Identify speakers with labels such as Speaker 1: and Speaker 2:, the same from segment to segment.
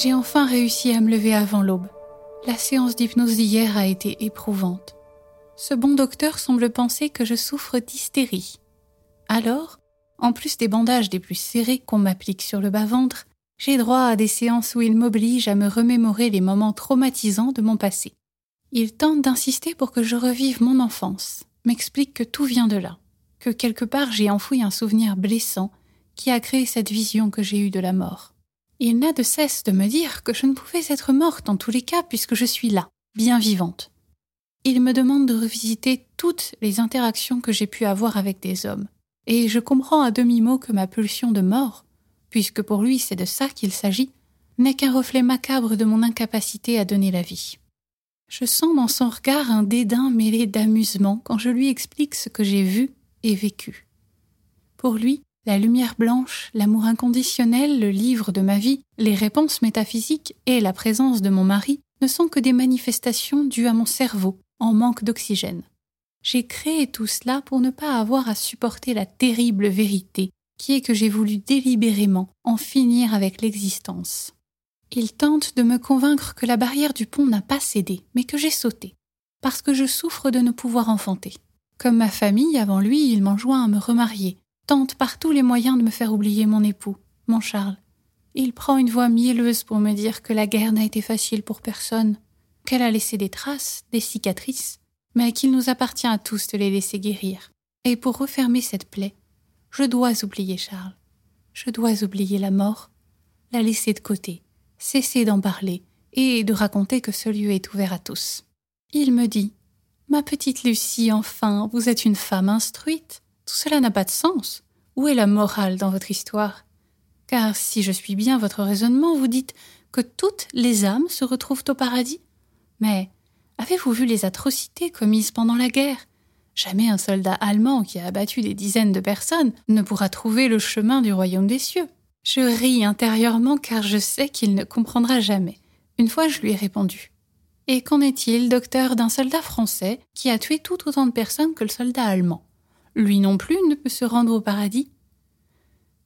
Speaker 1: J'ai enfin réussi à me lever avant l'aube. La séance d'hypnose d'hier a été éprouvante. Ce bon docteur semble penser que je souffre d'hystérie. Alors, en plus des bandages des plus serrés qu'on m'applique sur le bas-ventre, j'ai droit à des séances où il m'oblige à me remémorer les moments traumatisants de mon passé. Il tente d'insister pour que je revive mon enfance, m'explique que tout vient de là, que quelque part j'ai enfoui un souvenir blessant qui a créé cette vision que j'ai eue de la mort. Il n'a de cesse de me dire que je ne pouvais être morte en tous les cas puisque je suis là, bien vivante. Il me demande de revisiter toutes les interactions que j'ai pu avoir avec des hommes, et je comprends à demi-mot que ma pulsion de mort, puisque pour lui c'est de ça qu'il s'agit, n'est qu'un reflet macabre de mon incapacité à donner la vie. Je sens dans son regard un dédain mêlé d'amusement quand je lui explique ce que j'ai vu et vécu. Pour lui, la lumière blanche, l'amour inconditionnel, le livre de ma vie, les réponses métaphysiques et la présence de mon mari ne sont que des manifestations dues à mon cerveau, en manque d'oxygène. J'ai créé tout cela pour ne pas avoir à supporter la terrible vérité qui est que j'ai voulu délibérément en finir avec l'existence. Il tente de me convaincre que la barrière du pont n'a pas cédé, mais que j'ai sauté, parce que je souffre de ne pouvoir enfanter. Comme ma famille avant lui, il m'enjoint à me remarier, tente par tous les moyens de me faire oublier mon époux, mon Charles. Il prend une voix mielleuse pour me dire que la guerre n'a été facile pour personne, qu'elle a laissé des traces, des cicatrices, mais qu'il nous appartient à tous de les laisser guérir. Et pour refermer cette plaie, je dois oublier Charles. Je dois oublier la mort, la laisser de côté, cesser d'en parler et de raconter que ce lieu est ouvert à tous. Il me dit Ma petite Lucie, enfin, vous êtes une femme instruite. Tout cela n'a pas de sens. Où est la morale dans votre histoire? Car si je suis bien votre raisonnement, vous dites que toutes les âmes se retrouvent au paradis. Mais avez-vous vu les atrocités commises pendant la guerre? Jamais un soldat allemand qui a abattu des dizaines de personnes ne pourra trouver le chemin du royaume des cieux. Je ris intérieurement car je sais qu'il ne comprendra jamais. Une fois je lui ai répondu. Et qu'en est-il, docteur, d'un soldat français qui a tué tout autant de personnes que le soldat allemand? Lui non plus ne peut se rendre au paradis.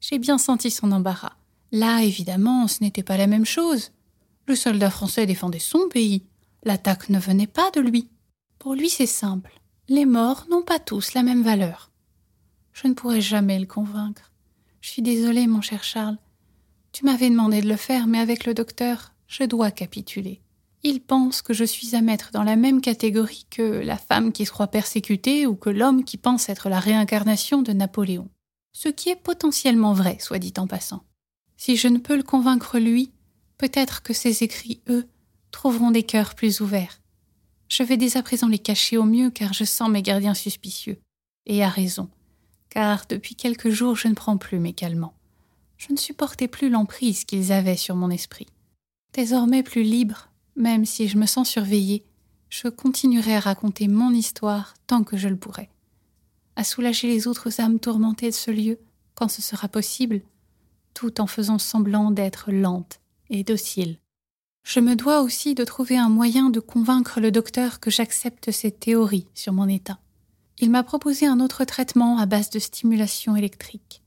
Speaker 1: J'ai bien senti son embarras. Là, évidemment, ce n'était pas la même chose. Le soldat français défendait son pays. L'attaque ne venait pas de lui. Pour lui, c'est simple. Les morts n'ont pas tous la même valeur. Je ne pourrai jamais le convaincre. Je suis désolée, mon cher Charles. Tu m'avais demandé de le faire, mais avec le docteur, je dois capituler. Il pense que je suis à mettre dans la même catégorie que la femme qui se croit persécutée ou que l'homme qui pense être la réincarnation de Napoléon. Ce qui est potentiellement vrai, soit dit en passant. Si je ne peux le convaincre lui, peut-être que ses écrits, eux, trouveront des cœurs plus ouverts. Je vais dès à présent les cacher au mieux car je sens mes gardiens suspicieux. Et à raison, car depuis quelques jours je ne prends plus mes calmants. Je ne supportais plus l'emprise qu'ils avaient sur mon esprit. Désormais plus libre, même si je me sens surveillée, je continuerai à raconter mon histoire tant que je le pourrai, à soulager les autres âmes tourmentées de ce lieu quand ce sera possible, tout en faisant semblant d'être lente et docile. Je me dois aussi de trouver un moyen de convaincre le docteur que j'accepte ses théories sur mon état. Il m'a proposé un autre traitement à base de stimulation électrique.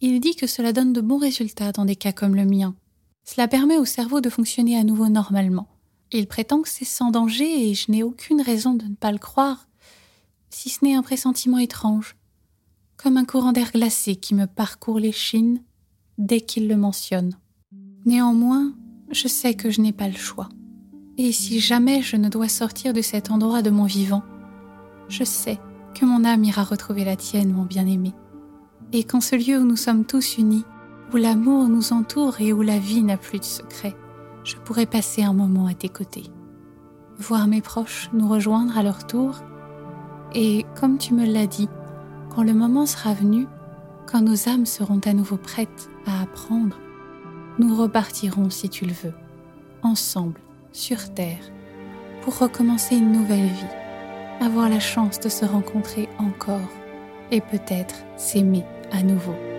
Speaker 1: Il dit que cela donne de bons résultats dans des cas comme le mien, cela permet au cerveau de fonctionner à nouveau normalement. Il prétend que c'est sans danger et je n'ai aucune raison de ne pas le croire, si ce n'est un pressentiment étrange, comme un courant d'air glacé qui me parcourt les chines dès qu'il le mentionne. Néanmoins, je sais que je n'ai pas le choix. Et si jamais je ne dois sortir de cet endroit de mon vivant, je sais que mon âme ira retrouver la tienne, mon bien-aimé, et qu'en ce lieu où nous sommes tous unis, où l'amour nous entoure et où la vie n'a plus de secret, je pourrais passer un moment à tes côtés. Voir mes proches nous rejoindre à leur tour, et comme tu me l'as dit, quand le moment sera venu, quand nos âmes seront à nouveau prêtes à apprendre, nous repartirons, si tu le veux, ensemble, sur Terre, pour recommencer une nouvelle vie, avoir la chance de se rencontrer encore et peut-être s'aimer à nouveau.